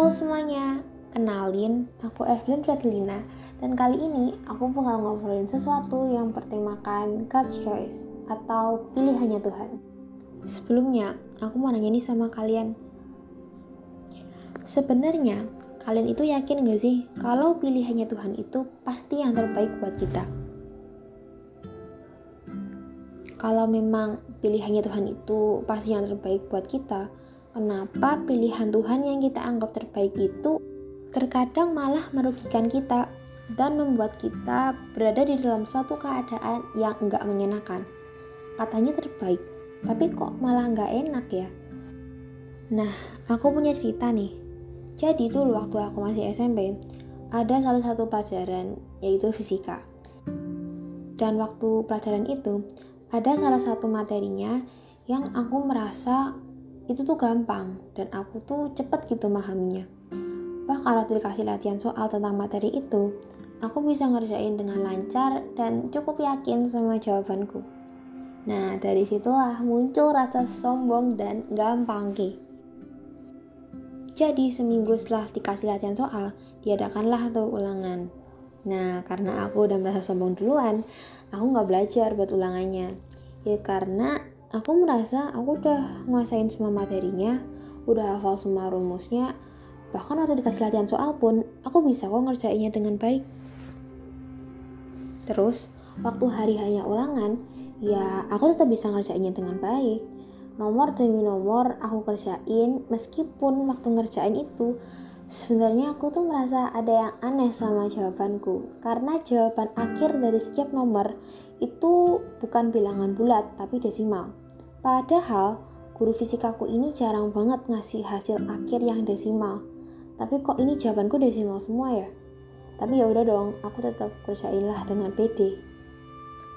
Halo semuanya, kenalin aku Evelyn Fredlina dan kali ini aku bakal ngobrolin sesuatu yang bertemakan God's Choice atau pilihannya Tuhan. Sebelumnya, aku mau nanya nih sama kalian. Sebenarnya, kalian itu yakin gak sih kalau pilihannya Tuhan itu pasti yang terbaik buat kita? Kalau memang pilihannya Tuhan itu pasti yang terbaik buat kita, kenapa pilihan Tuhan yang kita anggap terbaik itu terkadang malah merugikan kita dan membuat kita berada di dalam suatu keadaan yang enggak menyenangkan. Katanya terbaik, tapi kok malah enggak enak ya? Nah, aku punya cerita nih. Jadi dulu waktu aku masih SMP, ada salah satu pelajaran yaitu fisika. Dan waktu pelajaran itu, ada salah satu materinya yang aku merasa itu tuh gampang dan aku tuh cepet gitu memahaminya. Bahkan waktu dikasih latihan soal tentang materi itu, aku bisa ngerjain dengan lancar dan cukup yakin sama jawabanku. Nah, dari situlah muncul rasa sombong dan gampang ki. Jadi seminggu setelah dikasih latihan soal, diadakanlah tuh ulangan. Nah, karena aku udah merasa sombong duluan, aku nggak belajar buat ulangannya. Ya karena aku merasa aku udah nguasain semua materinya udah hafal semua rumusnya bahkan waktu dikasih latihan soal pun aku bisa kok ngerjainnya dengan baik. Terus waktu hari hanya ulangan ya aku tetap bisa ngerjainnya dengan baik. Nomor demi nomor aku kerjain meskipun waktu ngerjain itu sebenarnya aku tuh merasa ada yang aneh sama jawabanku. Karena jawaban akhir dari setiap nomor itu bukan bilangan bulat tapi desimal. Padahal guru fisikaku ini jarang banget ngasih hasil akhir yang desimal. Tapi kok ini jawabanku desimal semua ya? Tapi ya udah dong, aku tetap kerjain lah dengan PD.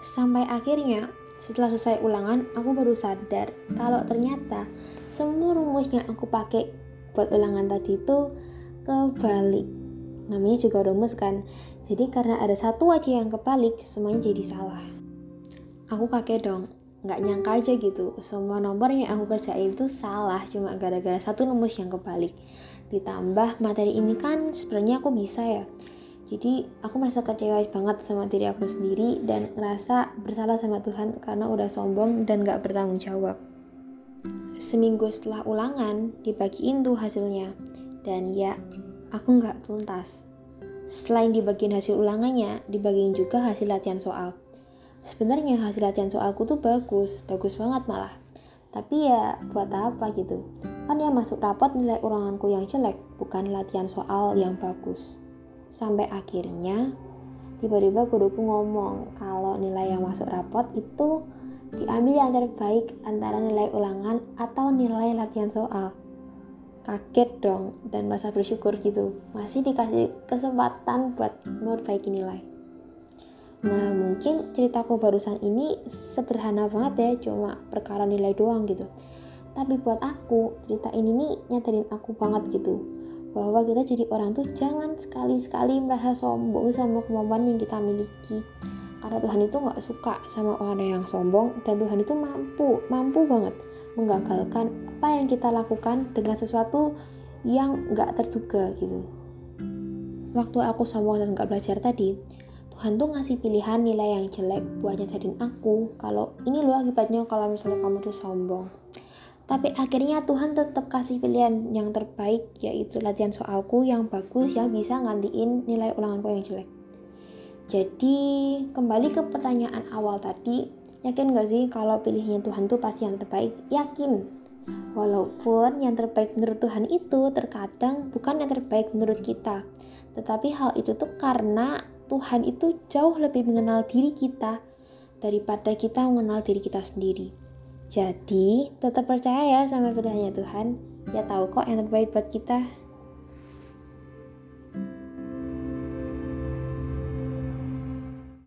Sampai akhirnya setelah selesai ulangan, aku baru sadar kalau ternyata semua rumus yang aku pakai buat ulangan tadi itu kebalik. Namanya juga rumus kan. Jadi karena ada satu aja yang kebalik, semuanya jadi salah. Aku kaget dong, nggak nyangka aja gitu. Semua nomor yang aku kerjain itu salah cuma gara-gara satu rumus yang kebalik. Ditambah materi ini kan sebenarnya aku bisa ya. Jadi aku merasa kecewa banget sama diri aku sendiri dan ngerasa bersalah sama Tuhan karena udah sombong dan gak bertanggung jawab. Seminggu setelah ulangan dibagiin tuh hasilnya dan ya aku nggak tuntas. Selain dibagiin hasil ulangannya, dibagiin juga hasil latihan soal. Sebenarnya hasil latihan soalku tuh bagus, bagus banget malah. Tapi ya buat apa gitu? Kan yang masuk rapot nilai ulanganku yang jelek, bukan latihan soal yang bagus. Sampai akhirnya tiba-tiba guruku ngomong kalau nilai yang masuk rapot itu diambil yang terbaik antara nilai ulangan atau nilai latihan soal kaget dong dan merasa bersyukur gitu masih dikasih kesempatan buat memperbaiki nilai nah mungkin ceritaku barusan ini sederhana banget ya cuma perkara nilai doang gitu. Tapi buat aku cerita ini nih nyadarin aku banget gitu. Bahwa kita jadi orang tuh jangan sekali-sekali merasa sombong sama kemampuan yang kita miliki. Karena Tuhan itu nggak suka sama orang yang sombong dan Tuhan itu mampu mampu banget menggagalkan apa yang kita lakukan dengan sesuatu yang nggak terduga gitu. Waktu aku sombong dan nggak belajar tadi, Tuhan tuh ngasih pilihan nilai yang jelek buat nyadarin aku kalau ini loh akibatnya kalau misalnya kamu tuh sombong. Tapi akhirnya Tuhan tetap kasih pilihan yang terbaik yaitu latihan soalku yang bagus yang bisa ngantiin nilai ulanganku yang jelek. Jadi kembali ke pertanyaan awal tadi, Yakin gak sih kalau pilihnya Tuhan tuh pasti yang terbaik? Yakin. Walaupun yang terbaik menurut Tuhan itu terkadang bukan yang terbaik menurut kita. Tetapi hal itu tuh karena Tuhan itu jauh lebih mengenal diri kita daripada kita mengenal diri kita sendiri. Jadi, tetap percaya ya sama pilihannya Tuhan. Ya tahu kok yang terbaik buat kita.